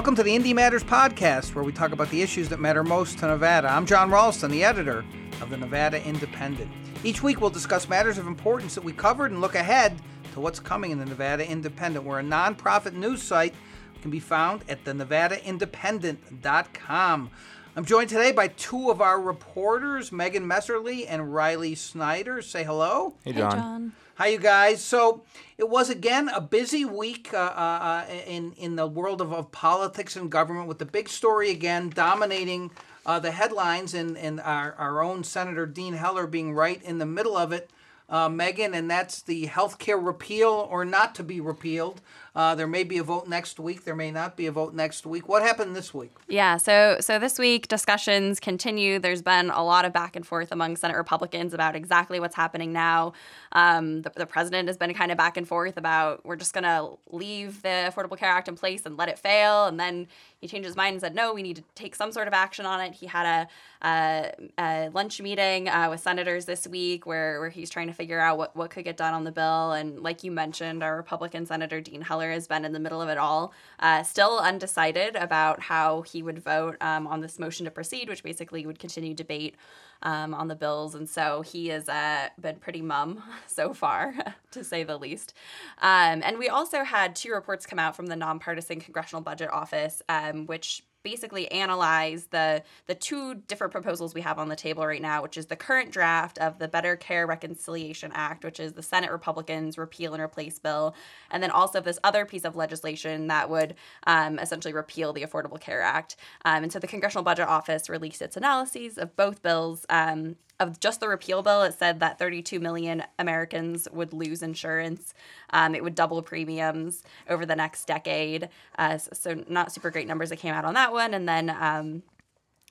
Welcome to the Indy Matters podcast, where we talk about the issues that matter most to Nevada. I'm Jon Ralston, the editor of the Nevada Independent. Each week, we'll discuss matters of importance that we covered and look ahead to what's coming in the Nevada Independent. We're a nonprofit news site can be found at the nevadaindependent.com. I'm joined today by two of our reporters, Megan Messerly and Riley Snyder. Say hello. Hey, Jon. Hey, Jon. Hi, you guys. So it was again a busy week uh, uh, in in the world of, of politics and government, with the big story again dominating uh, the headlines, and and our our own Senator Dean Heller being right in the middle of it. Uh, Megan, and that's the health care repeal or not to be repealed. Uh, there may be a vote next week. There may not be a vote next week. What happened this week? Yeah, so so this week discussions continue. There's been a lot of back and forth among Senate Republicans about exactly what's happening now. Um, the, the president has been kind of back and forth about we're just going to leave the Affordable Care Act in place and let it fail, and then he changed his mind and said no, we need to take some sort of action on it. He had a, a, a lunch meeting uh, with senators this week where where he's trying to figure out what what could get done on the bill, and like you mentioned, our Republican Senator Dean Heller has been in the middle of it all, uh, still undecided about how he would vote um, on this motion to proceed, which basically would continue debate um, on the bills. And so he has uh, been pretty mum so far, to say the least. Um, and we also had two reports come out from the nonpartisan Congressional Budget Office, um, which basically analyze the the two different proposals we have on the table right now, which is the current draft of the Better Care Reconciliation Act, which is the Senate Republicans repeal and replace bill, and then also this other piece of legislation that would um, essentially repeal the Affordable Care Act. Um, and so the Congressional Budget Office released its analyses of both bills. Um, of just the repeal bill, it said that 32 million Americans would lose insurance. Um, it would double premiums over the next decade. Uh, so, not super great numbers that came out on that one. And then um,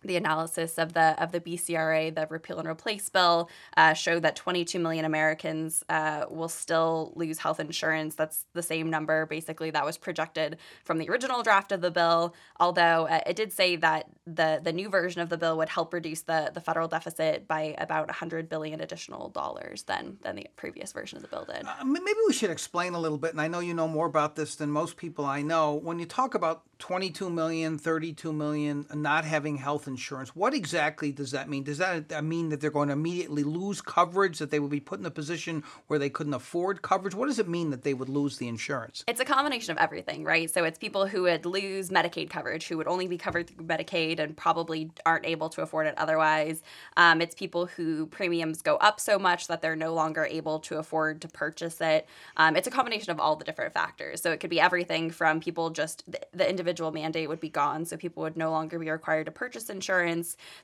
the analysis of the of the BCRA, the repeal and replace bill, uh, showed that 22 million Americans uh, will still lose health insurance. That's the same number, basically, that was projected from the original draft of the bill. Although uh, it did say that the the new version of the bill would help reduce the the federal deficit by about 100 billion additional dollars than than the previous version of the bill did. Uh, maybe we should explain a little bit. And I know you know more about this than most people I know. When you talk about 22 million, 32 million not having health insurance. What exactly does that mean? Does that mean that they're going to immediately lose coverage, that they would be put in a position where they couldn't afford coverage? What does it mean that they would lose the insurance? It's a combination of everything, right? So it's people who would lose Medicaid coverage, who would only be covered through Medicaid and probably aren't able to afford it otherwise. Um, it's people who premiums go up so much that they're no longer able to afford to purchase it. Um, it's a combination of all the different factors. So it could be everything from people just the, the individual mandate would be gone. So people would no longer be required to purchase insurance.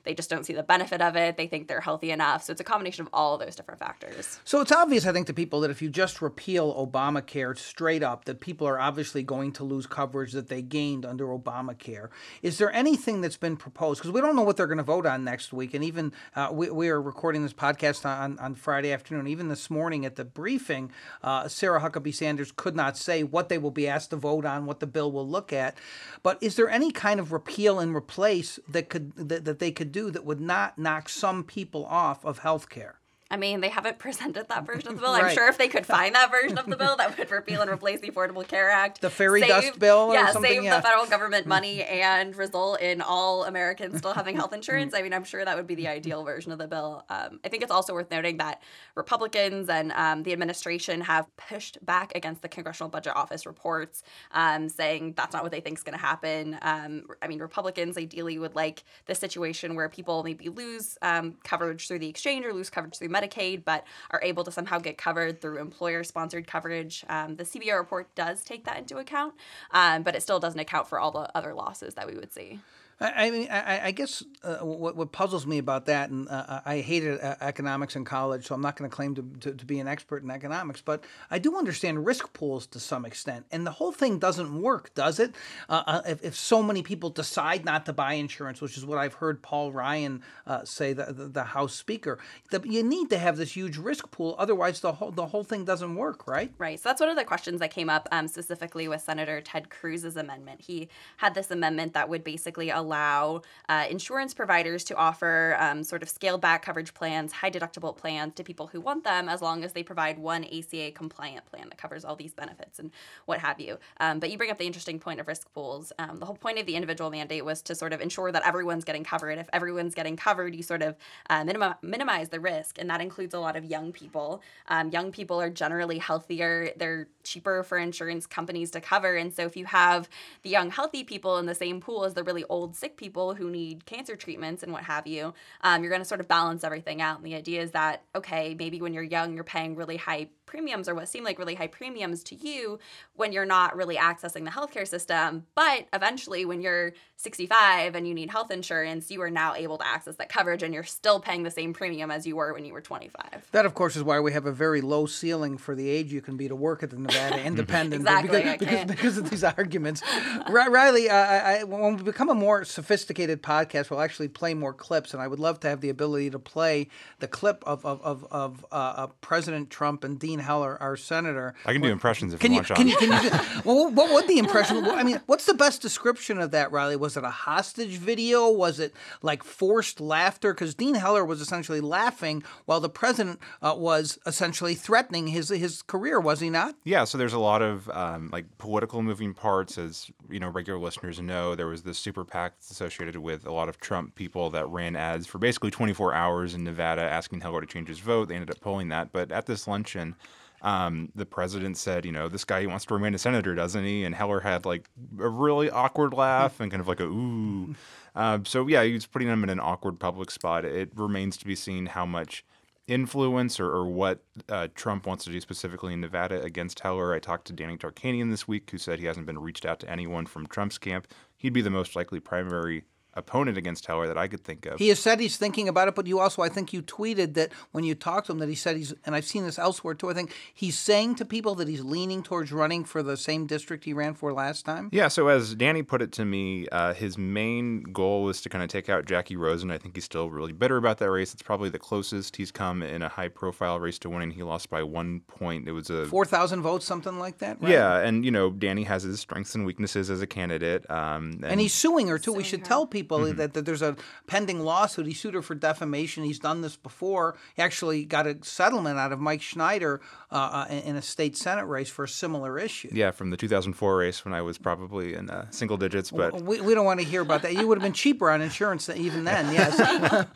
They just don't see the benefit of it. They think they're healthy enough. So it's a combination of all those different factors. So it's obvious, I think, to people that if you just repeal Obamacare straight up, that people are obviously going to lose coverage that they gained under Obamacare. Is there anything that's been proposed? Because we don't know what they're going to vote on next week. And even uh, we, we, are recording this podcast on, on Friday afternoon. Even this morning at the briefing, uh, Sarah Huckabee Sanders could not say what they will be asked to vote on, what the bill will look at. But is there any kind of repeal and replace that could that, that they could do that would not knock some people off of health care? I mean, they haven't presented that version of the bill. right. I'm sure if they could find that version of the bill that would repeal and replace the Affordable Care Act, the fairy save, dust bill, yeah, save yeah. the federal government money and result in all Americans still having health insurance. I mean, I'm sure that would be the ideal version of the bill. Um, I think it's also worth noting that Republicans and um, the administration have pushed back against the Congressional Budget Office reports, um, saying that's not what they think is going to happen. Um, I mean, Republicans ideally would like the situation where people maybe lose um, coverage through the exchange or lose coverage through Medicaid, but are able to somehow get covered through employer sponsored coverage. Um, the CBO report does take that into account, um, but it still doesn't account for all the other losses that we would see. I, mean, I, I guess uh, what, what puzzles me about that, and uh, I hated uh, economics in college, so I'm not going to claim to, to be an expert in economics, but I do understand risk pools to some extent. And the whole thing doesn't work, does it? Uh, uh, if, if so many people decide not to buy insurance, which is what I've heard Paul Ryan uh, say, the, the, the, House Speaker, the, you need to have this huge risk pool, otherwise the whole the whole thing doesn't work, right? Right. So that's one of the questions that came up um, specifically with Senator Ted Cruz's amendment. He had this amendment that would basically allow allow uh, insurance providers to offer um, sort of scaled back coverage plans, high deductible plans to people who want them, as long as they provide one ACA compliant plan that covers all these benefits and what have you. Um, but you bring up the interesting point of risk pools. Um, the whole point of the individual mandate was to sort of ensure that everyone's getting covered. If everyone's getting covered, you sort of uh, minim- minimize the risk, and that includes a lot of young people. Um, young people are generally healthier; they're cheaper for insurance companies to cover, and so if you have the young healthy people in the same pool as the really old sick people who need cancer treatments and what have you, um, you're going to sort of balance everything out. And the idea is that okay, maybe when you're young, you're paying really high premiums or what seem like really high premiums to you when you're not really accessing the healthcare system. But eventually, when you're 65 and you need health insurance, you are now able to access that coverage and you're still paying the same premium as you were when you were 25. That, of course, is why we have a very low ceiling for the age you can be to work at the Nevada Independent. exactly, because, because, because, of these arguments. Riley, uh, I, when we become a more sophisticated podcast, we'll actually play more clips, and I would love to have the ability to play the clip of, of, of, of uh, President Trump and Dean Heller, our senator. I can do impressions if can you, want, Can you, can you just, well, what would the impression? I mean, what's the best description of that, Riley? Was it a hostage video? Was it like forced laughter? Because Dean Heller was essentially laughing while the president uh, was essentially threatening his his career, was he not? Yeah. So there's a lot of um, like political moving parts, as you know, regular listeners know. There was this super PAC associated with a lot of Trump people that ran ads for basically 24 hours in Nevada, asking Heller to change his vote. They ended up pulling that, but at this luncheon. Um, the president said, you know, this guy he wants to remain a senator, doesn't he? And Heller had like a really awkward laugh and kind of like a ooh. Uh, so yeah, he was putting him in an awkward public spot. It remains to be seen how much influence or, or what uh, Trump wants to do specifically in Nevada against Heller. I talked to Danny Tarkanian this week, who said he hasn't been reached out to anyone from Trump's camp. He'd be the most likely primary opponent against Heller that I could think of. He has said he's thinking about it, but you also, I think you tweeted that when you talked to him that he said he's, and I've seen this elsewhere too. I think he's saying to people that he's leaning towards running for the same district he ran for last time. Yeah. So as Danny put it to me, uh, his main goal was to kind of take out Jackie Rosen. I think he's still really bitter about that race. It's probably the closest he's come in a high-profile race to winning. He lost by one point. It was a four thousand votes, something like that. Right? Yeah, and you know Danny has his strengths and weaknesses as a candidate, um, and, and, he's suing her too. we should her. tell people mm-hmm. that, that there's a pending lawsuit. He sued her for defamation. He's done this before. He actually got a settlement out of Mike Schneider uh, in a state senate race for a similar issue. Yeah, from the 2004 race when I was probably in uh, single digits. But we, we don't want to hear about that. You would have been cheaper on insurance even then. Yes.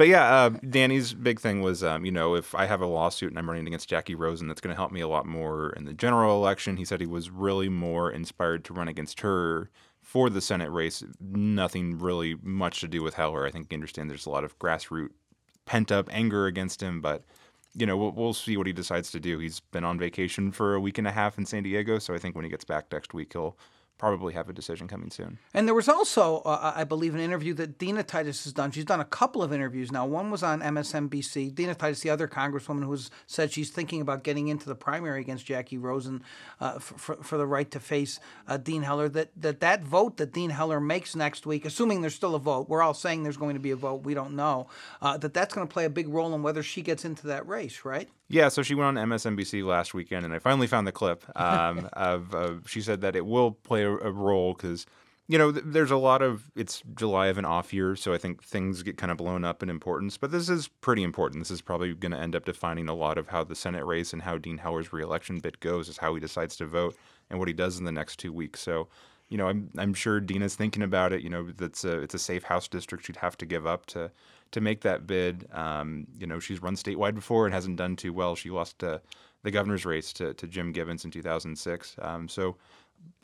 But yeah, uh, Danny's big thing was, um, you know, if I have a lawsuit and I'm running against Jackie Rosen, that's going to help me a lot more in the general election. He said he was really more inspired to run against her for the Senate race. Nothing really much to do with Heller. I think you understand there's a lot of grassroots pent up anger against him, but you know, we'll, we'll, see what he decides to do. He's been on vacation for a week and a half in San Diego, so I think when he gets back next week, he'll probably have a decision coming soon. And there was also, uh, I believe, an interview that Dina Titus has done. She's done a couple of interviews now. One was on MSNBC. Dina Titus, the other congresswoman who has said she's thinking about getting into the primary against Jackie Rosen uh, for, for, the right to face uh, Dean Heller. That, that that vote that Dean Heller makes next week, assuming there's still a vote, we're all saying there's going to be a vote. We don't know uh, that that's going to play a big role in whether she gets into that race, right? Yeah, so she went on MSNBC last weekend, and I finally found the clip um, of, of. She said that it will play a, a role because you know, th- there's a lot of it's July of an off year, so I think things get kind of blown up in importance. But this is pretty important. This is probably going to end up defining a lot of how the Senate race and how Dean Heller's reelection bid goes, is how he decides to vote and what he does in the next two weeks. So, you know, I'm I'm sure Dina's thinking about it. You know, that's a it's a safe House district she'd have to give up to to make that bid. Um, you know, she's run statewide before and hasn't done too well. She lost uh, the governor's race to, to Jim Gibbons in 2006. Um, so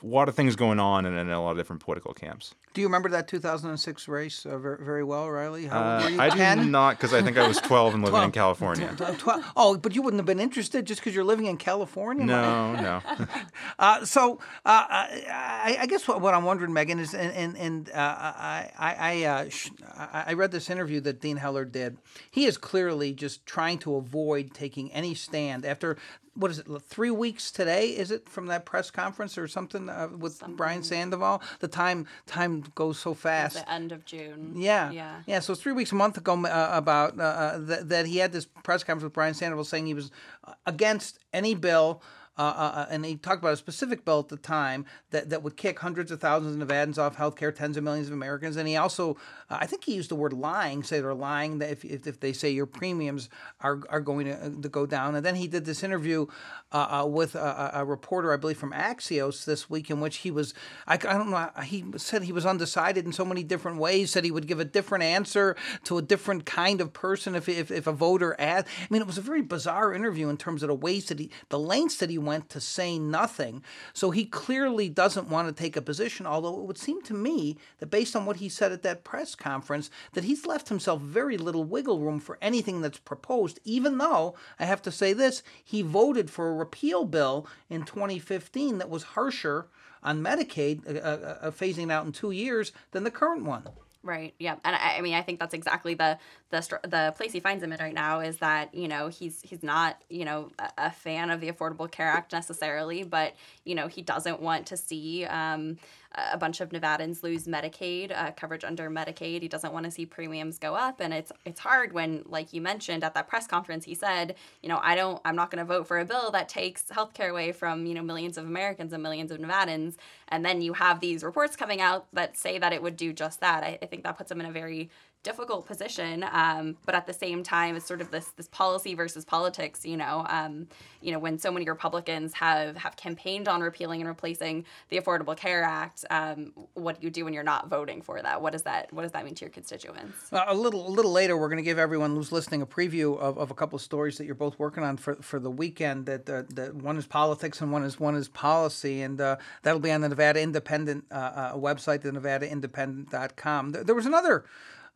a lot of things going on and in a lot of different political camps. Do you remember that 2006 race uh, very, very, well, Riley? How, uh, I 10? do not because I think I was 12 and living 12, in California. 12, oh, but you wouldn't have been interested just because you're living in California? No, no. uh, so uh, I, I, guess what, what, I'm wondering, Megan, is, and, and, and uh, I, I, uh, I, I read this interview that Dean Heller did. He is clearly just trying to avoid taking any stand after what is it? Three weeks today? Is it from that press conference or something uh, with something. Brian Sandoval? The time time goes so fast. the end of June. Yeah, yeah, yeah. So three weeks a month ago uh, about uh, uh, th- that he had this press conference with Brian Sandoval saying he was uh, against any bill uh, uh, and he talked about a specific bill at the time that, that would kick hundreds of thousands of Nevadans off health care, tens of millions of Americans. And he also, uh, I think he used the word lying, say they're lying that if, if, if they say your premiums are, are going to, to go down. And then he did this interview uh, uh, with a, a, reporter, I believe, from Axios this week, in which he was, I, I don't know, he said he was undecided in so many different ways, said he would give a different answer to a different kind of person if, if, if a voter asked. I mean, it was a very bizarre interview in terms of the ways that he, the lengths that he went to say nothing. So he clearly doesn't want to take a position, although it would seem to me that based on what he said at that press conference, that he's left himself very little wiggle room for anything that's proposed, even though, I have to say this, he voted for a repeal bill in 2015 that was harsher on Medicaid, uh, uh, uh, phasing out in two years, than the current one. Right. Yeah. And I, I mean, I think that's exactly the the the place he finds him in right now is that you know he's he's not you know a, a fan of the Affordable Care Act necessarily, but you know he doesn't want to see um, a bunch of Nevadans lose Medicaid uh, coverage under Medicaid. He doesn't want to see premiums go up, and it's it's hard when, like you mentioned at that press conference, he said, you know, I don't, I'm not going to vote for a bill that takes healthcare away from you know millions of Americans and millions of Nevadans, and then you have these reports coming out that say that it would do just that. I, I think that puts him in a very difficult position. Um, but at the same time, it's sort of this this policy versus politics. You know, um, you know, when so many Republicans have have campaigned on repealing and replacing the Affordable Care Act, um, what do you do when you're not voting for that? What does that what does that mean to your constituents? Uh, a little a little later, we're going to give everyone who's listening a preview of, of a couple of stories that you're both working on for, for the weekend. That uh, that one is politics and one is one is policy, and uh, that'll be on the Nevada Independent uh, uh, website, the NevadaIndependent.com. There, there was another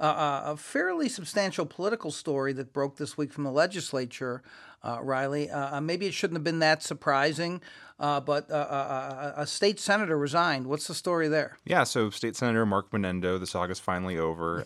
uh, a fairly substantial political story that broke this week from the legislature, uh, Riley. Uh, uh maybe it shouldn't have been that surprising, uh, but uh, a state senator resigned. What's the story there? Yeah, so State Senator Mark Manendo, the saga's finally over.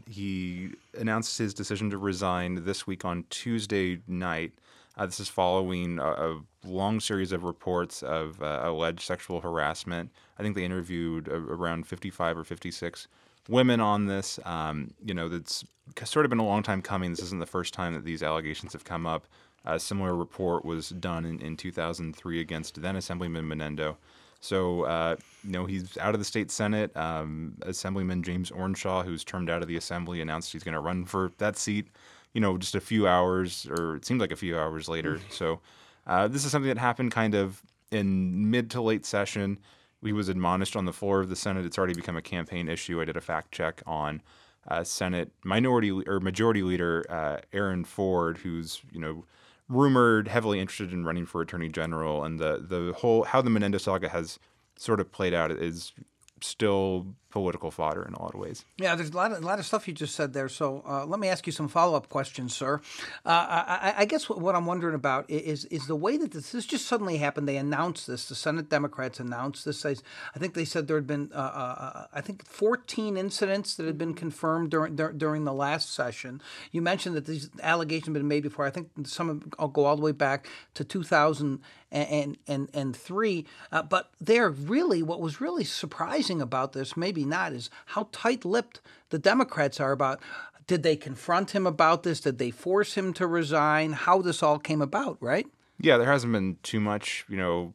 he announced his decision to resign this week on Tuesday night. this is following a, a, long series of reports of alleged sexual harassment. I think they interviewed around 55 or 56 women on this. Um, you know, that's sort of been a long time coming. This isn't the first time that these allegations have come up. A similar report was done in, in 2003 against then Assemblyman Manendo. So, uh, you know, he's out of the state Senate. Um, Assemblyman James Ohrenschall, who's termed out of the Assembly, announced he's going to run for that seat, you know, just a few hours, or it seemed like a few hours later. so, uh, this is something that happened kind of in mid to late session he was admonished on the floor of the Senate. It's already become a campaign issue. I did a fact check on uh, Senate Minority or Majority Leader uh, Aaron Ford, who's you know rumored heavily interested in running for Attorney General, and the the whole how the Manendo saga has sort of played out is still political fodder in a lot of ways. Yeah, there's a lot of, a lot of stuff you just said there. So uh, let me ask you some follow up questions, sir. Uh, I, I, guess what, I'm wondering about is is the way that this, this, just suddenly happened. They announced this. The Senate Democrats announced this. I, I think they said there had been uh, uh, uh I think 14 incidents that had been confirmed during during the last session. You mentioned that these allegations had been made before. I think some I'll go all the way back to 2000 and and and three. Uh, but they're really what was really surprising about this, maybe not, is how tight-lipped the Democrats are about. Did they confront him about this? Did they force him to resign? How this all came about, right? Yeah, there hasn't been too much, you know,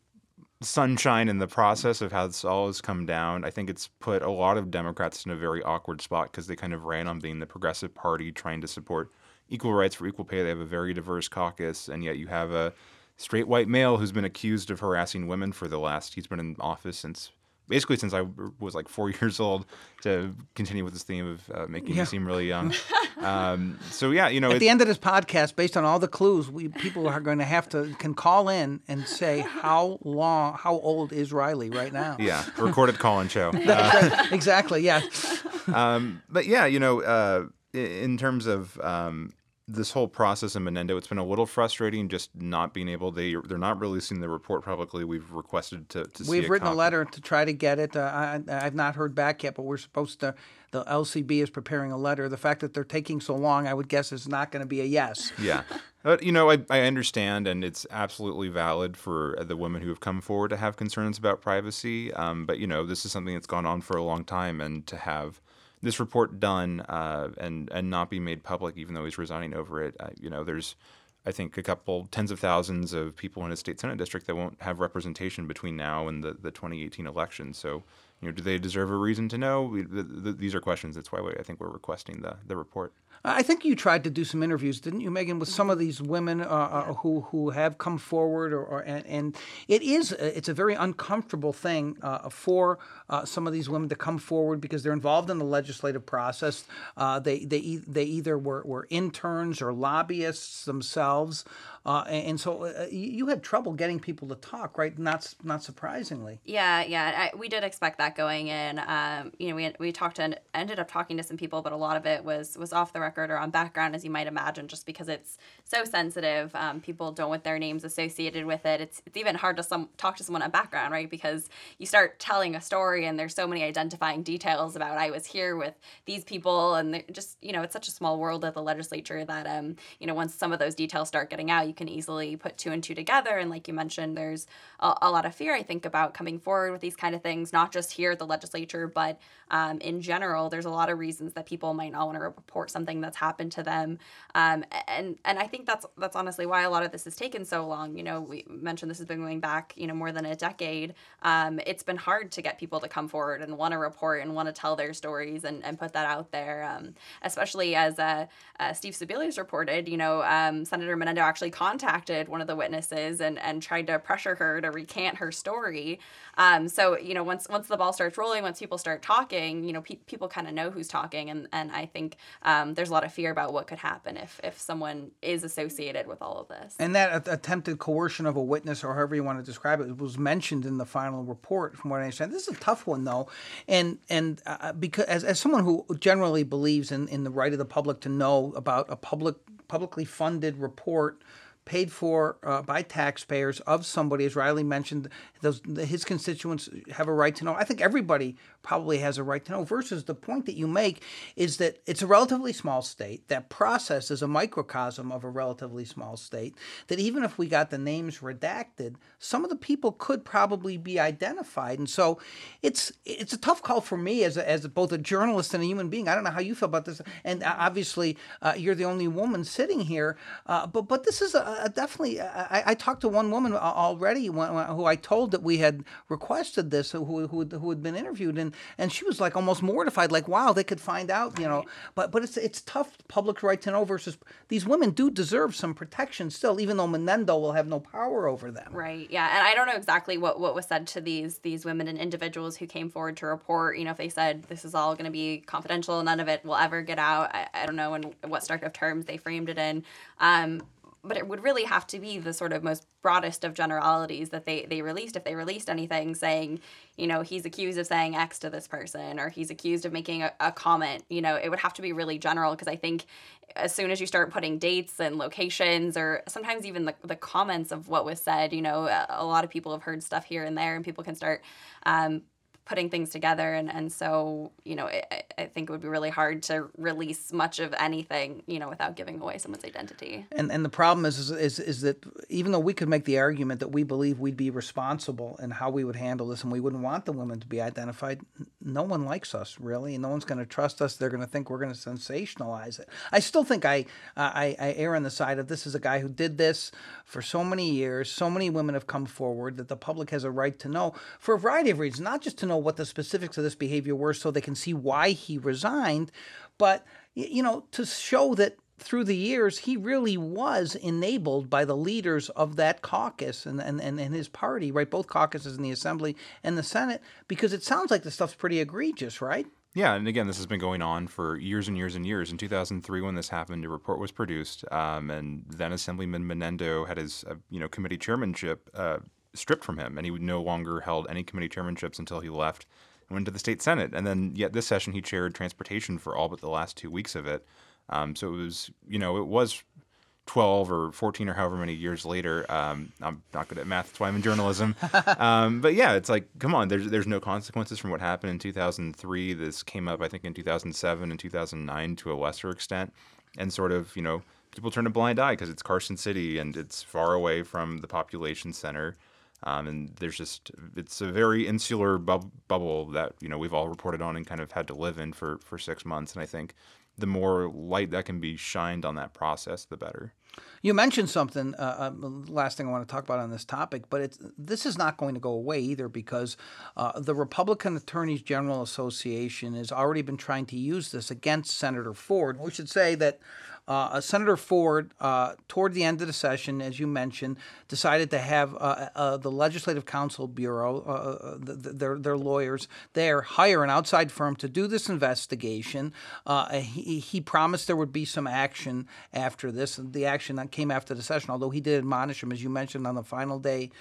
sunshine in the process of how this all has come down. I think it's put a lot of Democrats in a very awkward spot because they kind of ran on being the progressive party trying to support equal rights for equal pay. They have a very diverse caucus, and yet you have a straight white male who's been accused of harassing women for the last, he's been in office since basically since I was like four years old to continue with this theme of uh, making yeah. me seem really young. Um, so yeah, you know, at the end of this podcast, based on all the clues, we people are going to have to can call in and say how long, how old is Riley right now? Yeah, recorded call-in show. Uh, exactly. Yeah. Um, but yeah, you know, uh, in terms of um, this whole process in Manendo, it's been a little frustrating just not being able. They they're not releasing the report publicly. We've requested to. to We've written a, a, letter to try to get it. Uh, I, I've not heard back yet, but we're supposed to. The LCB is preparing a letter. The fact that they're taking so long, I would guess, is not going to be a yes. Yeah, but you know, I, I understand, and it's absolutely valid for the women who have come forward to have concerns about privacy. Um, but you know, this is something that's gone on for a long time, and to have this report done uh, and and not be made public, even though he's resigning over it. Uh, you know, there's I think a couple tens of thousands of people in a state senate district that won't have representation between now and the, the 2018 election. So, you know, do they deserve a reason to know? We, the, the, these are questions. That's why we, I think we're requesting the, the report. I think you tried to do some interviews, didn't you, Megan, with some of these women uh, uh, who who have come forward, or, or and, and, it is it's a very uncomfortable thing uh, for uh, some of these women to come forward because they're involved in the legislative process. Uh, they they they either were, were interns or lobbyists themselves, uh, and, and, so you had trouble getting people to talk, right? Not not surprisingly. Yeah, yeah, I, we did expect that going in. Um, you know, we we talked and ended up talking to some people, but a lot of it was was off the record record or on background, as you might imagine, just because it's so sensitive. Um, people don't want their names associated with it. It's, it's even hard to some, talk to someone on background, right? Because you start telling a story and there's so many identifying details about I was here with these people, and just you know, it's such a small world at the legislature that um, you know, once some of those details start getting out, you can easily put two and two together. And like you mentioned, there's a, a lot of fear, I think, about coming forward with these kind of things, not just here at the legislature, but um, in general. There's a lot of reasons that people might not want to report something that's happened to them. Um, and and I think that's that's honestly why a lot of this has taken so long. You know, we mentioned this has been going back, you know, more than a decade. Um, it's been hard to get people to come forward and want to report and want to tell their stories and, and put that out there. Um, especially as uh, uh, Steve Sebelius reported, you know, um, Senator Manendo actually contacted one of the witnesses and, and tried to pressure her to recant her story. Um, so you know, once once the ball starts rolling, once people start talking, you know, pe- people kind of know who's talking, and and I think um, there's a lot of fear about what could happen if if someone is associated with all of this. And that attempted coercion of a witness, or however you want to describe it, was mentioned in the final report. From what I understand, this is a tough one though, and and uh, because as, as someone who generally believes in in the right of the public to know about a public publicly funded report paid for uh, by taxpayers of somebody, as Riley mentioned, those his constituents have a right to know. I think everybody probably has a right to know. Versus the point that you make is that it's a relatively small state. That process is a microcosm of a relatively small state. That even if we got the names redacted, some of the people could probably be identified. And so, it's it's a tough call for me as a, as both a journalist and a human being. I don't know how you feel about this. And uh, obviously, uh, you're the only woman sitting here. Uh, but but this is a definitely, I, I, talked to one woman already who I told that we had requested this, who, who, who had been interviewed, and, and she was like almost mortified, like, wow, they could find out, you know. But but it's it's tough, public right to know versus these women do deserve some protection still, even though Manendo will have no power over them. Right. Yeah. And I don't know exactly what, what was said to these these women and individuals who came forward to report. You know, if they said this is all going to be confidential, none of it will ever get out. I, I don't know in what stark of terms they framed it in. Um, but it would really have to be the sort of most broadest of generalities that they, they released if they released anything saying you know he's accused of saying x to this person or he's accused of making a, a comment you know it would have to be really general because i think as soon as you start putting dates and locations or sometimes even the, the comments of what was said you know a, lot of people have heard stuff here and there and people can start um, putting things together and, and so you know I, I think it would be really hard to release much of anything you know without giving away someone's identity. And and the problem is is, is that even though we could make the argument that we believe we'd be responsible in how we would handle this and we wouldn't want the women to be identified no one likes us really and no one's going to trust us. They're going to think we're going to sensationalize it. I still think I, I i err on the side of this is a guy who did this for so many years. So many women have come forward that the public has a right to know for a variety of reasons not just to know what the specifics of this behavior were so they can see why he resigned, but you know, to show that through the years, he really was enabled by the leaders of that caucus and, and, and, his party, right? Both caucuses in the Assembly and the Senate, because it sounds like the stuff's pretty egregious, right? Yeah, and again, this has been going on for years and years and years. In 2003, when this happened, a report was produced, um, and then Assemblyman Manendo had his, uh, you know, committee chairmanship uh, stripped from him, and he no longer held any committee chairmanships until he left and went to the state senate. And then, yet this session, he chaired transportation for all but the last two weeks of it. Um, so it was, you know, it was 12 or 14 or however many years later. Um, I'm not good at math, that's why I'm in journalism. um, but yeah, it's like, come on, there's there's no consequences from what happened in 2003. This came up, I think, in 2007 and 2009 to a lesser extent, and sort of, you know, people turn a blind eye because it's Carson City and it's far away from the population center. Um, and there's just it's a very insular bub- bubble that you know we've all reported on and kind of had to live in for for six months. And I think the more light that can be shined on that process, the better. You mentioned something. Uh, uh, last thing I want to talk about on this topic, but it's this is not going to go away either because uh, the Republican Attorneys General Association has already been trying to use this against Senator Ford. We should say that uh, Senator Ford, uh, toward the end of the session, as you mentioned, decided to have uh, uh the Legislative Counsel Bureau, uh, uh, the, the, their, their lawyers there, hire an outside firm to do this investigation. he, he promised there would be some action after this. The action that came after the session, although he did admonish him, as you mentioned, on the final day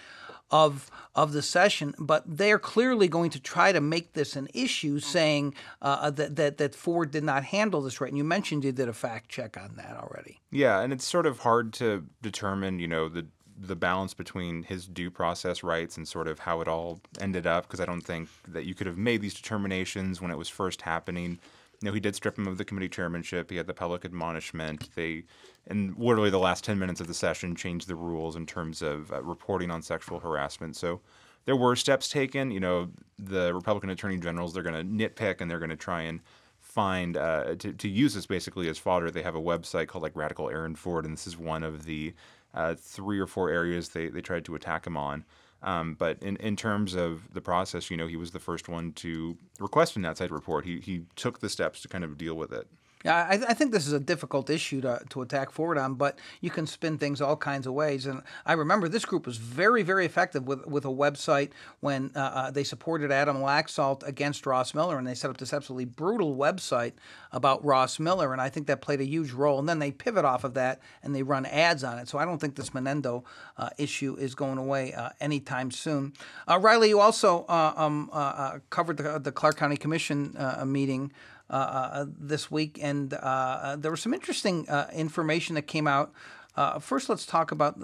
of of the session, but they're clearly going to try to make this an issue, saying uh, that, that that Ford did not handle this right. And you mentioned you did a fact check on that already. Yeah, and it's sort of hard to determine, you know, the the balance between his due process rights and sort of how it all ended up, because I don't think that you could have made these determinations when it was first happening. Know, he did strip him of the committee chairmanship. He had the public admonishment. They in literally the last 10 minutes of the session changed the rules in terms of uh, reporting on sexual harassment. So there were steps taken. You know, the Republican attorney generals, they're going to nitpick and they're going to try and find, uh, to, to use this basically as fodder. They have a website called like Radical Aaron Ford, and this is one of the uh, three or four areas they, they tried to attack him on. Um, but in, in terms of the process, you know, he was the first one to request an outside report. He, he took the steps to kind of deal with it. Yeah, I, I, think this is a difficult issue to, to attack Ford on, but you can spin things all kinds of ways. And I remember this group was very, very effective with, with a website when uh, uh, they supported Adam Laxalt against Ross Miller, and they set up this absolutely brutal website about Ross Miller, and I think that played a huge role. And then they pivot off of that and they run ads on it. So I don't think this Manendo uh, issue is going away uh, anytime soon. Uh, Riley, you also uh, um, covered the, the Clark County Commission meeting. Uh, uh, this week, and uh, there was some interesting information that came out uh, first, let's talk about.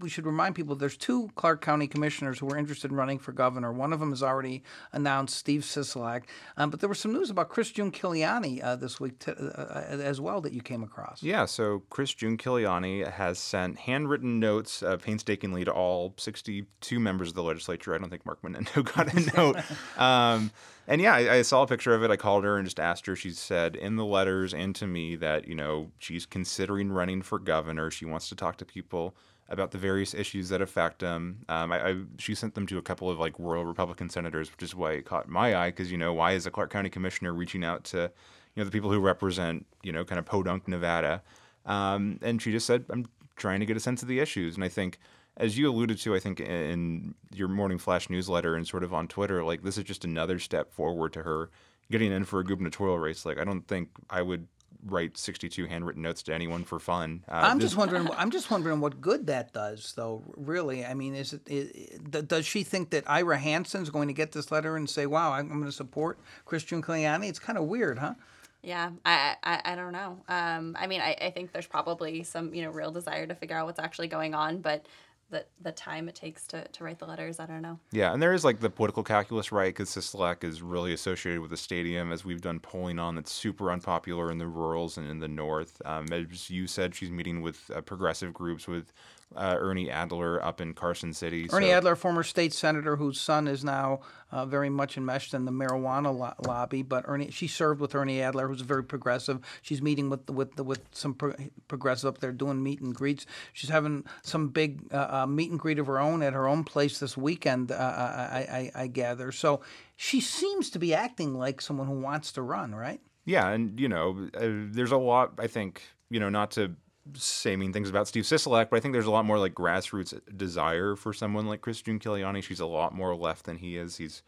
We should remind people there's two Clark County commissioners who are interested in running for governor. One of them has already announced, Steve Sisolak. Um, but there was some news about Chris Giunchigliani uh, this week to, uh, as well that you came across. Yeah, so Chris Giunchigliani has sent handwritten notes uh, painstakingly to all 62 members of the legislature. I don't think Mark Manendo got a note. Um, and yeah, I, I, saw a picture of it. I called her and just asked her. She said in the letters and to me that you know she's considering running for governor. She wants to talk to people about the various issues that affect them. Um, I, I, she sent them to a couple of like rural Republican senators, which is why it caught my eye because you know why is a Clark County commissioner reaching out to you know the people who represent you know kind of podunk Nevada, um, and she just said I'm trying to get a sense of the issues, and I think as you alluded to, I think in your morning flash newsletter and sort of on Twitter, like this is just another step forward to her getting in for a gubernatorial race. Like I don't think I would write 62 handwritten notes to anyone for fun. Uh, I'm just wondering. I'm just wondering what good that does, though. Really, I mean, is it, it does she think that Ira Hansen's going to get this letter and say, "Wow, I'm going to support Christian Giunchigliani"? It's kind of weird, huh? Yeah, I, I, I don't know. Um, I mean, I, I think there's probably some, you know, real desire to figure out what's actually going on, but the the time it takes to, to write the letters. I don't know. Yeah, and there is like the political calculus, right? Because Sisolak is really associated with the stadium, as we've done polling on. That's super unpopular in the rurals and in the north. Um, as you said, she's meeting with uh, progressive groups with uh, Ernie Adler up in Carson City. Ernie so. Adler, former state senator whose son is now uh, very much enmeshed in the marijuana lo- lobby. But Ernie, she served with Ernie Adler, who's very progressive. She's meeting with with with some pro- progressives up there doing meet and greets. She's having some big uh, uh meet and greet of her own at her own place this weekend. Uh, I, I, I gather. So she seems to be acting like someone who wants to run, right? Yeah, and you know, uh, there's a lot. I think you know, not to say mean things about Steve Sisolak, but I think there's a lot more like grassroots desire for someone like Chris Giunchigliani. She's a lot more left than he is. He's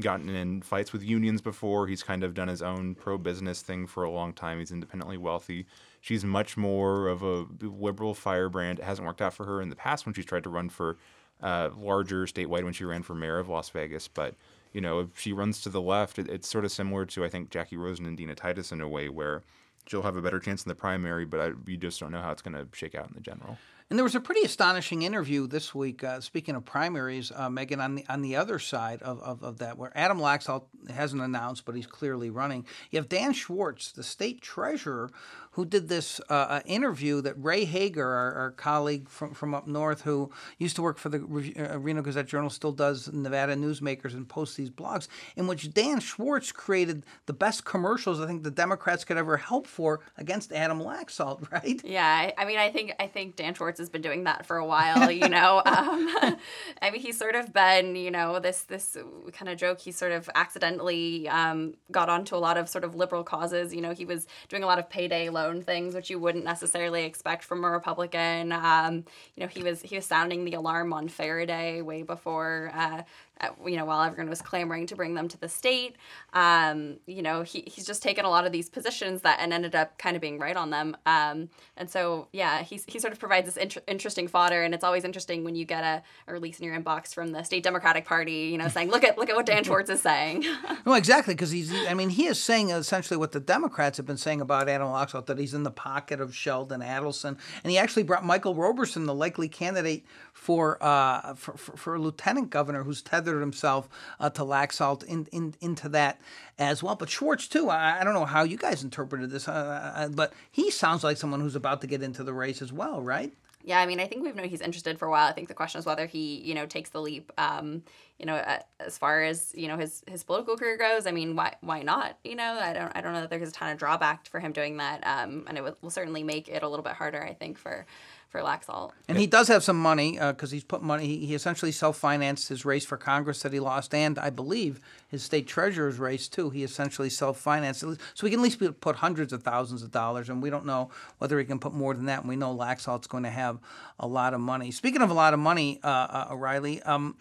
gotten in fights with unions before. He's kind of done his own pro business thing for a long time. He's independently wealthy. She's much more of a liberal firebrand. It hasn't worked out for her in the past when she's tried to run for uh, larger statewide when she ran for mayor of Las Vegas. But you know, if she runs to the left, it, it's sort of similar to I think Jackie Rosen and Dina Titus in a way where she'll have a better chance in the primary, but I, you just don't know how it's going to shake out in the general. And there was a pretty astonishing interview this week. Uh, speaking of primaries, uh, Megan, on the on the other side of, of, of, that, where Adam Laxalt hasn't announced, but he's clearly running. You have Dan Schwartz, the state treasurer, who did this uh, uh interview that Ray Hagar, our, our, colleague from, from up north, who used to work for the uh, Reno Gazette Journal, still does Nevada newsmakers and posts these blogs, in which Dan Schwartz created the best commercials I think the Democrats could ever help for against Adam Laxalt, right? Yeah, I mean, I think I think Dan Schwartz has been doing that for a while. You know, um, I mean, he's sort of been, you know, this this kind of joke. He sort of accidentally um, got onto a lot of sort of liberal causes. You know, he was doing a lot of payday loan things, which you wouldn't necessarily expect from a Republican. Um, you know, he was he was sounding the alarm on Faraday way before uh, you know, while everyone was clamoring to bring them to the state. Um, you know, he, he's just taken a lot of these positions that and ended up kind of being right on them. Um, and so, yeah, he's, he sort of provides this inter- interesting fodder. And it's always interesting when you get a, a, release in your inbox from the state Democratic Party, you know, saying, look at look at what Dan Schwartz is saying. well, exactly, because he's, I mean, he is saying essentially what the Democrats have been saying about Adam Laxalt, that he's in the pocket of Sheldon Adelson. And he actually brought Michael Roberson, the likely candidate for, uh, for, for, for lieutenant governor, who's tethered himself uh, to Laxalt in, in, into that as well. But Schwartz, too, I, I don't know how you guys interpreted this, uh, uh, uh, but he sounds like someone who's about to get into the race as well, right? Yeah, I mean, I think we've known he's interested for a while. I think the question is whether he, you know, takes the leap. Um, you know, as far as you know his his political career goes, I mean, why why not? You know, I don't I don't know that there's a ton of drawback for him doing that. Um, and it will certainly make it a little bit harder, I think, for for Laxalt. And he does have some money because uh, he's put money. He, he essentially self-financed his race for Congress that he lost, and I believe his state treasurer's race too. He essentially self-financed, so he can at least put hundreds of thousands of dollars. And we don't know whether he can put more than that. And we know Laxalt's going to have a lot of money. Speaking of a lot of money, uh, uh, O'Reilly. Um,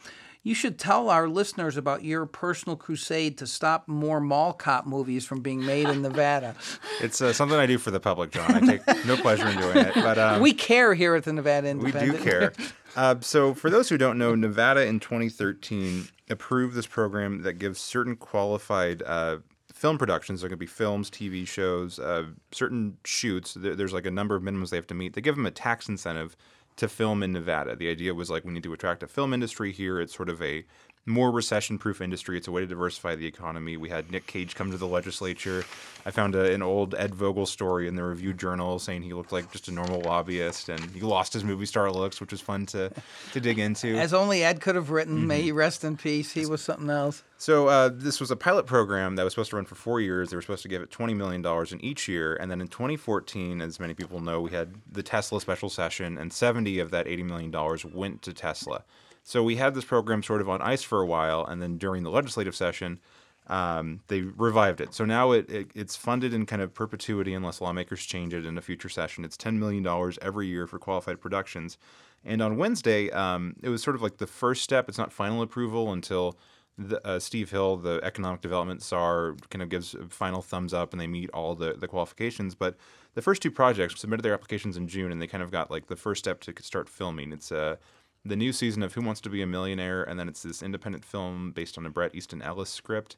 you should tell our listeners about your personal crusade to stop more mall cop movies from being made in Nevada. it's uh, something I do for the public, Jon. I take no pleasure in doing it, but um, we care here at the Nevada Independent. We do care. Uh, so, for those who don't know, Nevada in 2013 approved this program that gives certain qualified uh, film productions, there could be films, TV shows, uh, certain shoots. There's like a number of minimums they have to meet. They give them a tax incentive to film in Nevada. The idea was like we need to attract a film industry here. It's sort of a more recession proof industry. It's a way to diversify the economy. We had Nick Cage come to the legislature. I found a, an old Ed Vogel story in the Review Journal saying he looked like just a normal lobbyist and he lost his movie star looks, which was fun to, to dig into. As only Ed could have written. Mm-hmm. May he rest in peace. He was something else. So uh, this was a pilot program that was supposed to run for four years. They were supposed to give it $20 million in each year. And then in 2014, as many people know, we had the Tesla special session and 70 of that $80 million went to Tesla. So we had this program sort of on ice for a while, and then during the legislative session, um, they revived it. So now it, it, it's funded in kind of perpetuity unless lawmakers change it in a future session. It's $10 million every year for qualified productions. And on Wednesday, um, it was sort of like the first step. It's not final approval until the, uh, Steve Hill, the economic development czar, kind of gives a final thumbs up and they meet all the, the qualifications. But the first two projects submitted their applications in June and they kind of got like the first step to start filming. It's a the new season of Who Wants to Be a Millionaire, and then it's this independent film based on a Bret Easton Ellis script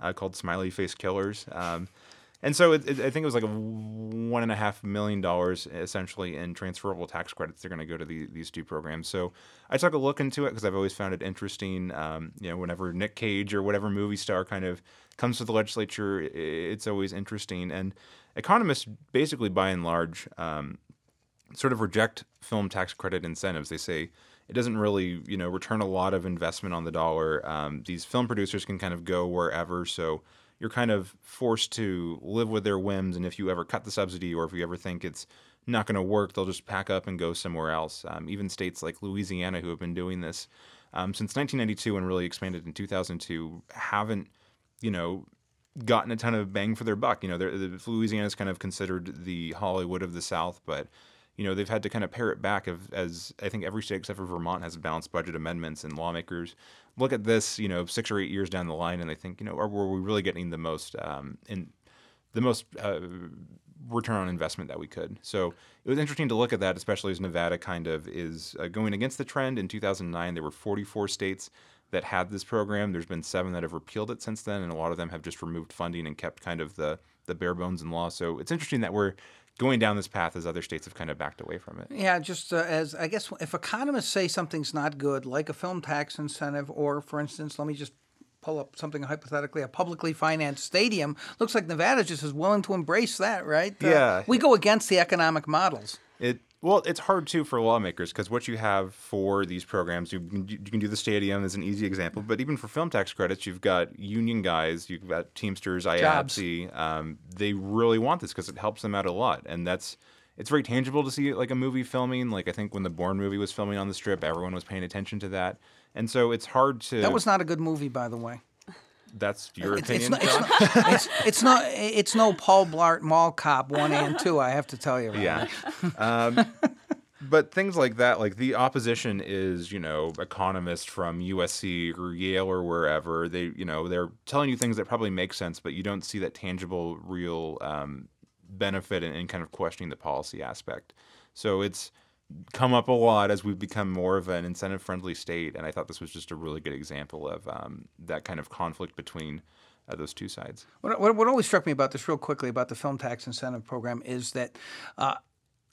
uh, called Smiley Face Killers. Um, and so it, it, I think it was like one and a half million dollars essentially in transferable tax credits. They're going to go to the, these two programs. So I took a look into it because I've always found it interesting. Um, you know, whenever Nick Cage or whatever movie star kind of comes to the legislature, it's always interesting. And economists, basically by and large, um, sort of reject film tax credit incentives. They say it doesn't really you know return a lot of investment on the dollar. Um, these film producers can kind of go wherever, so you're kind of forced to live with their whims. And if you ever cut the subsidy, or if you ever think it's not going to work, they'll just pack up and go somewhere else. Um, even states like Louisiana, who have been doing this um, since 1992 and really expanded in 2002, haven't you know gotten a ton of bang for their buck. You know, Louisiana is kind of considered the Hollywood of the South, but you know, they've had to kind of pare it back of, as I think every state except for Vermont has balanced budget amendments and lawmakers look at this, you know, six or eight years down the line and they think, you know, are, were we really getting the most um, in the most uh, return on investment that we could? So it was interesting to look at that, especially as Nevada kind of is uh, going against the trend. In 2009, there were 44 states that had this program. There's been seven that have repealed it since then, and a lot of them have just removed funding and kept kind of the the bare bones in law. So it's interesting that we're going down this path as other states have kind of backed away from it. Yeah, just uh, as I guess if economists say something's not good, like a film tax incentive, or for instance, let me just pull up something hypothetically, a publicly financed stadium, looks like Nevada just is willing to embrace that, right? Uh, Yeah. we go against the economic models. It well, it's hard too for lawmakers because what you have for these programs, you can, you can do the stadium as an easy example, but even for film tax credits, you've got union guys, you've got Teamsters, IATSE. Um, they really want this because it helps them out a lot, and that's it's very tangible to see like a movie filming. Like I think when the Bourne movie was filming on the Strip, everyone was paying attention to that, and so it's hard to. That was not a good movie, by the way. That's your It's, opinion. it's, not, it's, not, it's, it's not. It's no Paul Blart Mall Cop one and two. I have to tell you. Yeah. um, but things like that, like the opposition is, you know, economists from USC or Yale or wherever. They, you know, they're telling you things that probably make sense, but you don't see that tangible, real um, benefit in, in kind of questioning the policy aspect. So it's come up a lot as we've become more of an incentive friendly state. And I thought this was just a really good example of um, that kind of conflict between uh, those two sides. What, what, what always struck me about this, real quickly, about the film tax incentive program is that, uh,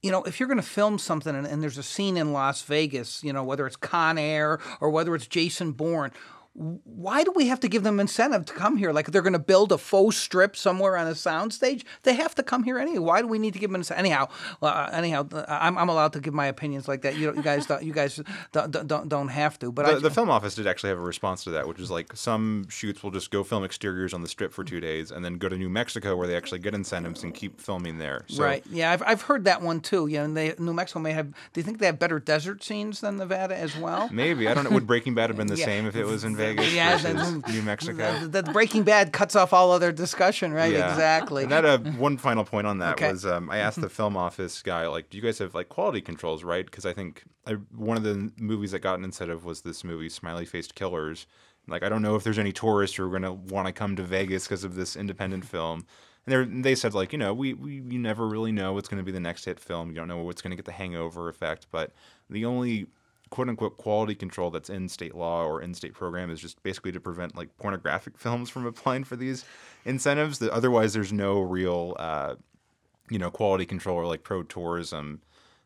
you know, if you're going to film something and, and there's a scene in Las Vegas, you know, whether it's Con Air or whether it's Jason Bourne, why do we have to give them incentive to come here? Like they're going to build a faux strip somewhere on a soundstage, they have to come here anyway. Why do we need to give them incentive? Anyhow, uh, anyhow, I'm, I'm allowed to give my opinions like that. You, you guys, don't, you guys don't, don't, don't have to. But the, I, the film office did actually have a response to that, which is like some shoots will just go film exteriors on the strip for two days and then go to New Mexico where they actually get incentives and keep filming there. So, right? Yeah, I've, I've heard that one too. Yeah, and they New Mexico may have. Do you think they have better desert scenes than Nevada as well? Maybe I don't know. Would Breaking Bad have been the Yeah. same if it was in Vegas Yeah, versus New Mexico? The, the Breaking Bad cuts off all other discussion, right? Yeah. Exactly. And that uh, one final point on that Okay. was um, I asked the film office guy, like, do you guys have like quality controls, right? Because I think I, one of the movies that got an incentive was this movie, Smiley Faced Killers. Like, I don't know if there's any tourists who are going to want to come to Vegas because of this independent film. And they said, like, you know, we, we you never really know what's going to be the next hit film. You don't know what's going to get the hangover effect. But the only quote unquote quality control that's in state law or in state program is just basically to prevent like pornographic films from applying for these incentives. That otherwise there's no real uh, you know quality control or like pro tourism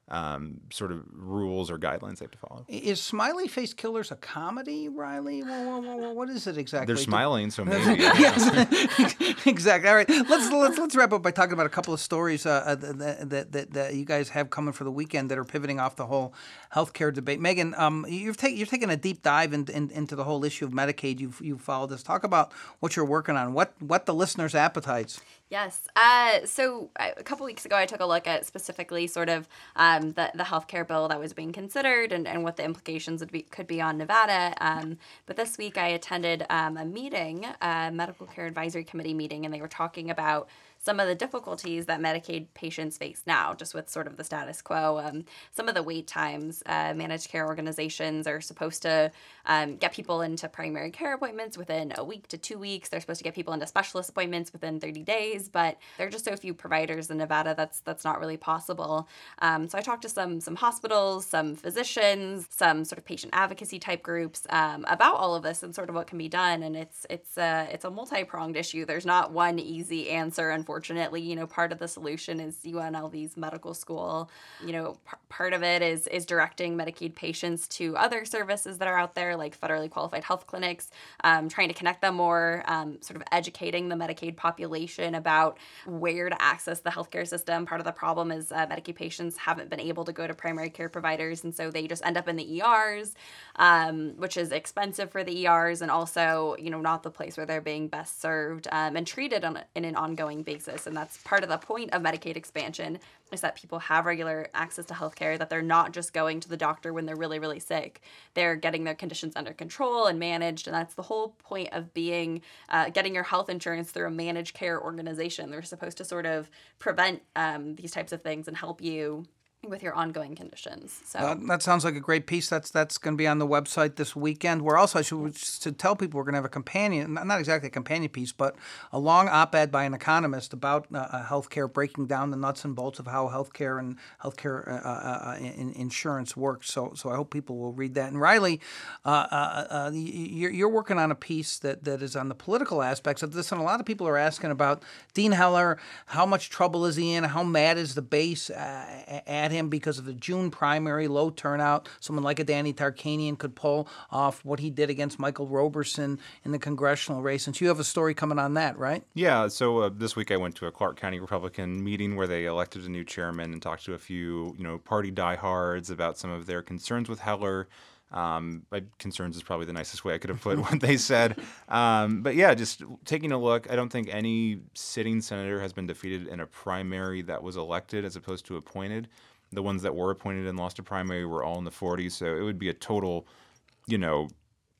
um, sort of rules or guidelines they have to follow. Is Smiley Face Killers a comedy, Riley? Wha- wha- wha- what is it exactly? They're smiling, so maybe. I don't know. yes, exactly. All right, let's let's let's wrap up by talking about a couple of stories uh, uh, that, that, that that you guys have coming for the weekend that are pivoting off the whole healthcare debate. Megan, um, you've taken you're taking a deep dive in, in, into the whole issue of Medicaid. You've you followed this. Talk about what you're working on. What what the listeners' appetites. Yes. Uh, so a couple weeks ago, I took a look at specifically sort of um, the the healthcare bill that was being considered and, and what the implications would be could be on Nevada. Um, but this week, I attended um, a meeting, a medical care advisory committee meeting, and they were talking about some of the difficulties that Medicaid patients face now, just with sort of the status quo. Um, some of the wait times, uh, managed care organizations are supposed to um, get people into primary care appointments within a week to two weeks. They're supposed to get people into specialist appointments within 30 days, but there are just so few providers in Nevada that's that's not really possible. Um, so I talked to some some hospitals, some physicians, some sort of patient advocacy type groups um, about all of this and sort of what can be done. And it's it's a it's a multi pronged issue. There's not one easy answer, unfortunately. You know, part of the solution is UNLV's medical school. You know, p- part of it is is directing Medicaid patients to other services that are out there, like federally qualified health clinics, um, trying to connect them more, um, sort of educating the Medicaid population about where to access the healthcare system. Part of the problem is uh, Medicaid patients haven't been able to go to primary care providers, and so they just end up in the ERs, um, which is expensive for the ERs, and also you know not the place where they're being best served um, and treated on in an ongoing basis. And that's part of the point of Medicaid expansion is that people have regular access to healthcare, that they're not just going to the doctor when they're really, really sick. They're getting their conditions under control and managed. And that's the whole point of being, uh, getting your health insurance through a managed care organization. They're supposed to sort of prevent um, these types of things and help you with your ongoing conditions. So Uh, that sounds like a great piece. That's that's going to be on the website this weekend. We're also I should tell people we're going to have a companion, not exactly a companion piece, but a long op-ed by an economist about uh, uh, healthcare, breaking down the nuts and bolts of how healthcare and healthcare uh, uh, uh, in, insurance works. So so I hope people will read that. And Riley, you're, you're working on a piece that, that is on the political aspects of this, and a lot of people are asking about Dean Heller. How much trouble is he in? How mad is the base at him because of the June primary, low turnout. Someone like a Danny Tarkanian could pull off what he did against Michael Roberson in the congressional race. And so you have a story coming on that, right? Yeah. So uh, this week I went to a Clark County Republican meeting where they elected a new chairman and talked to a few, you know, party diehards about some of their concerns with Heller. Um, my concerns is probably the nicest way I could have put what they said. Um, but yeah, just taking a look, I don't think any sitting senator has been defeated in a primary that was elected as opposed to appointed. The ones that were appointed and lost a primary were all in the 40s, so it would be a total, you know,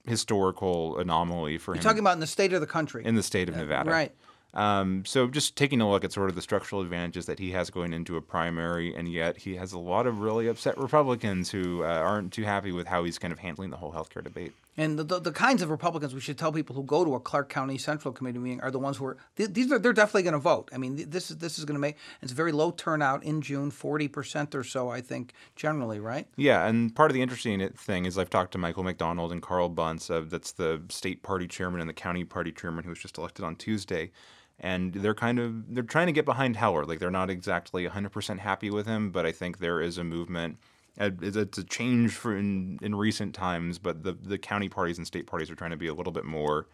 historical anomaly for him You're him talking about in the state of the country. in the state of Nevada. right. Um, so just taking a look at sort of the structural advantages that he has going into a primary, and yet he has a lot of really upset Republicans who uh, aren't too happy with how he's kind of handling the whole healthcare debate. And the, the, the kinds of Republicans we should tell people who go to a Clark County Central Committee meeting are the ones who are th- these are they're definitely going to vote. I mean, th- this is this is going to make it's very low turnout in June, forty percent or so, I think, generally, right? Yeah, and part of the interesting thing is I've talked to Michael McDonald and Carl Bunce, uh, that's the state party chairman and the county party chairman who was just elected on Tuesday. And they're kind of they're trying to get behind Heller. Like they're not exactly 100% happy with him, but I think there is a movement. It's it's a change for in, in recent times, but the the county parties and state parties are trying to be a little bit more.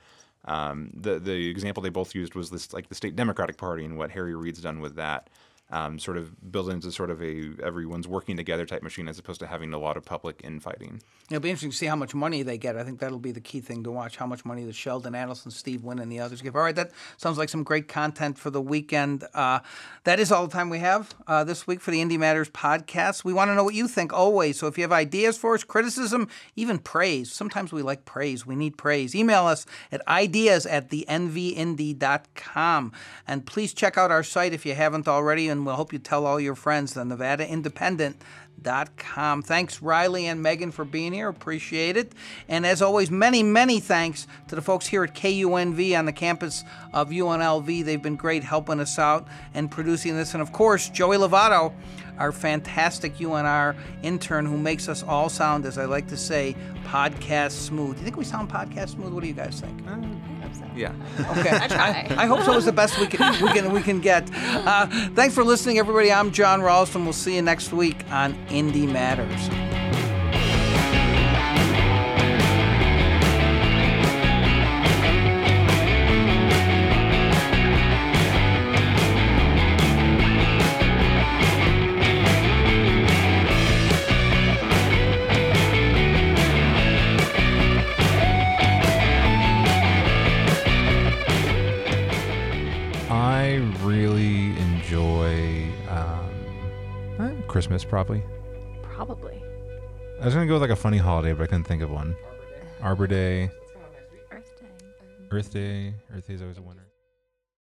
Um, the the example they both used was this like the state Democratic Party and what Harry Reid's done with that. Um, sort of built into sort of a everyone's working together type machine as opposed to having a lot of public infighting. It'll be interesting to see how much money they get. I think that'll be the key thing to watch. How much money the Sheldon Adelson, Steve Wynn, and the others give. All right, that sounds like some great content for the weekend. Uh, that is all the time we have uh, this week for the Indy Matters podcast. We want to know what you think always. So if you have ideas for us, criticism, even praise. Sometimes we like praise. We need praise. Email us at ideas at the nvindy.com. And please check out our site if you haven't already, and we'll hope you tell all your friends, the Nevada Independent com. Thanks, Riley and Megan, for being here. Appreciate it. And as always, many, many thanks to the folks here at KUNV on the campus of UNLV. They've been great helping us out and producing this. And of course, Joey Lovato, our fantastic UNR intern who makes us all sound, as I like to say, podcast smooth. Do you think we sound podcast smooth? What do you guys think? Uh, Yeah. Okay. I try. I, hope so. Is the best we can we can we can get. Uh, thanks for listening, everybody. I'm Jon Ralston. We'll see you next week on Indy Matters. Christmas, probably. probably I was gonna go with like a funny holiday, but I couldn't think of one. Arbor Day, Earth Day. Earth Day. Earth Day is always a winner.